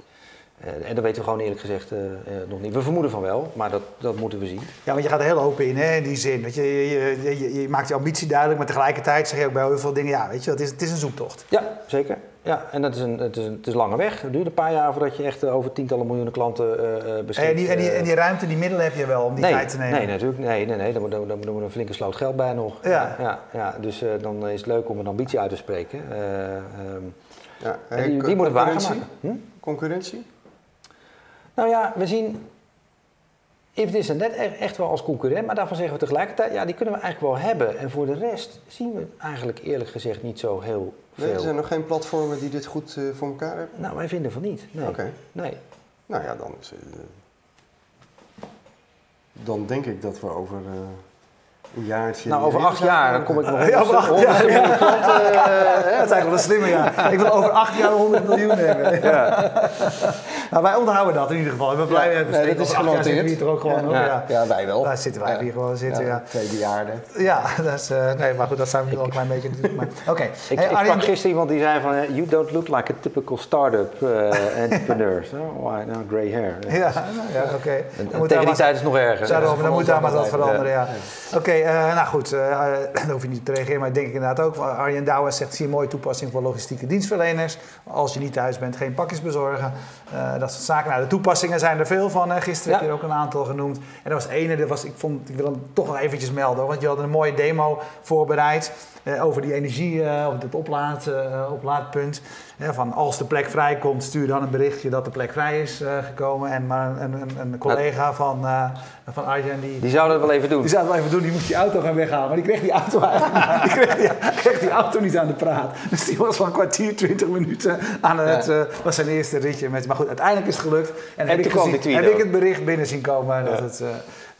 Uh, en dat weten we gewoon eerlijk gezegd uh, uh, nog niet. We vermoeden van wel, maar dat, dat moeten we zien. Ja, want je gaat er heel open in, hè, in die zin. Weet je, je, je, je, maakt je ambitie duidelijk, maar tegelijkertijd zeg je ook bij heel veel dingen... ja, weet je, het is, het is een zoektocht. Ja, zeker. Ja, en dat is een, het, is een, het is lange weg. Het duurt een paar jaar voordat je echt over tientallen miljoenen klanten beschikt. En die, en, die, en die ruimte, die middelen heb je wel om die nee, tijd te nemen? Nee, natuurlijk. Nee, nee, nee. Dan, moet, dan, dan moet een flinke sloot geld bij nog. Ja. ja, ja, dus dan is het leuk om een ambitie uit te spreken. Um, ja, die, die moet het waarmaken. Hm? Concurrentie? Nou ja, we zien Evidence net echt wel als concurrent, maar daarvan zeggen we tegelijkertijd, ja, die kunnen we eigenlijk wel hebben. En voor de rest zien we eigenlijk eerlijk gezegd niet zo heel. Nee, er zijn nog geen platformen die dit goed uh, voor elkaar hebben? Nou, wij vinden van niet. Nee. Oké. Nee. Nou ja, dan is uh, Dan denk ik dat we over... Een jaartje. Nou, over acht jaar dan kom ik nog [laughs] ja, over acht jaar. klanten. dat is eigenlijk wel een slimme jaar. Ik wil over acht jaar 100 miljoen hebben. [laughs] Ja. nou, wij onderhouden dat in ieder geval. We blijven ja, nee, dat is gewoon hier er ook gewoon ja. Ja. ja, wij wel. Daar zitten wij hier gewoon zitten. Ja, Twee bejaarden. Ja, [laughs] dat is, uh, nee, maar goed, dat zijn we wel een klein beetje natuurlijk. Oké. Okay. Ik, hey, ik sprak gisteren iemand die zei van, uh, you don't look like a typical start-up entrepreneur. So, why now grey hair? Ja, ja oké. Okay. Tegen die tijd is nog erger. Dan moet daar maar wat veranderen, ja. Oké, nou goed, [clears throat] daar hoef je niet te reageren, maar ik denk ik inderdaad ook. Arjen Douwens zegt, zie een mooie toepassing voor logistieke dienstverleners. Als je niet thuis bent, geen pakjes bezorgen. dat soort zaken. Nou, de toepassingen zijn er veel van. Hè. Gisteren heb je er ook een aantal genoemd. En er was ene, dat was, ik, vond, ik wil hem toch nog eventjes melden. Want je had een mooie demo voorbereid eh, over die energie, uh, over het oplaad, uh, van als de plek vrijkomt, stuur dan een berichtje dat de plek vrij is gekomen. En maar een, een, een collega van, van Arjen die... Die zou dat wel even doen. Die zou dat wel even doen. Die moest die auto gaan weghalen. Maar die kreeg die auto eigenlijk [laughs] die kreeg die, kreeg die auto niet aan de praat. Dus die was van een kwartier, twintig minuten aan het... Ja. was zijn eerste ritje. Met, maar goed, uiteindelijk is het gelukt. En, en heb, ik, gezien, heb ik het bericht binnen zien komen dat het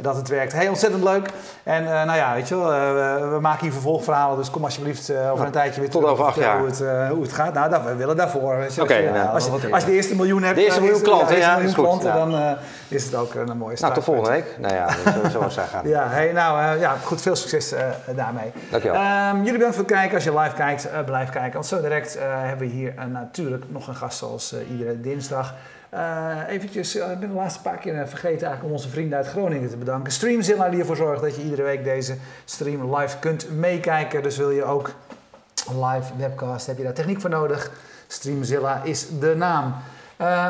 dat het werkt. Heel ontzettend leuk. En uh, nou ja, weet je wel, uh, we maken hier vervolgverhalen, dus kom alsjeblieft uh, over een tijdje weer Tot over acht jaar. Hoe het, hoe het gaat. Nou, dat, we willen daarvoor. Oké. Okay, ja, nou, als, je, als je de eerste miljoen hebt, de eerste miljoen klanten, ja, miljoen klanten, dan is het ook een mooie start. Nou, tot volgende week. Nou ja, zo, zo gaan. ja, hey, nou ja, goed, veel succes daarmee. Dankjewel. Um, jullie bedankt voor het kijken. Als je live kijkt, blijf kijken. Want zo direct hebben we hier natuurlijk nog een gast zoals iedere dinsdag. Uh, eventjes, ik ben de laatste paar keer vergeten eigenlijk om onze vrienden uit Groningen te bedanken. Streamzilla die ervoor zorgt dat je iedere week deze stream live kunt meekijken. Dus wil je ook live webcast, heb je daar techniek voor nodig. Streamzilla is de naam.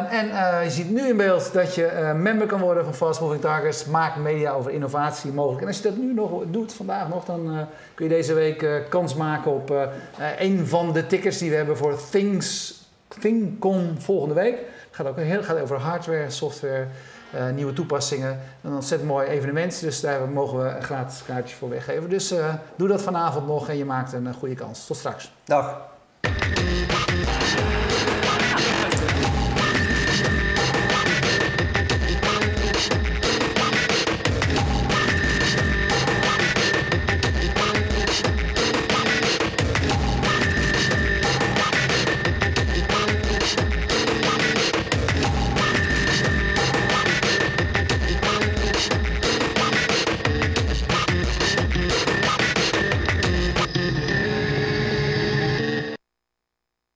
En je ziet nu in beeld dat je member kan worden van Fast Moving Targets. Maak media over innovatie mogelijk. En als je dat nu nog doet, vandaag nog, dan kun je deze week kans maken op een van de tickets die we hebben voor Things, ThinkCon volgende week gaat ook heel gaat over hardware, software, uh, nieuwe toepassingen. Een ontzettend mooi evenement, dus daar mogen we een gratis kaartje voor weggeven. Dus uh, doe dat vanavond nog en je maakt een uh, goede kans. Tot straks. Dag.